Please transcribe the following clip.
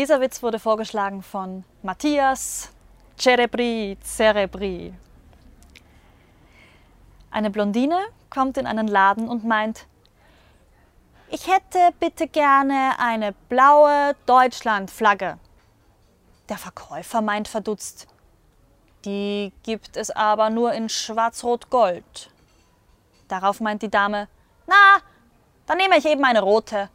Dieser Witz wurde vorgeschlagen von Matthias Cerebri Cerebri. Eine Blondine kommt in einen Laden und meint, ich hätte bitte gerne eine blaue Deutschlandflagge. Der Verkäufer meint verdutzt, die gibt es aber nur in Schwarz-Rot-Gold. Darauf meint die Dame, na, dann nehme ich eben eine rote.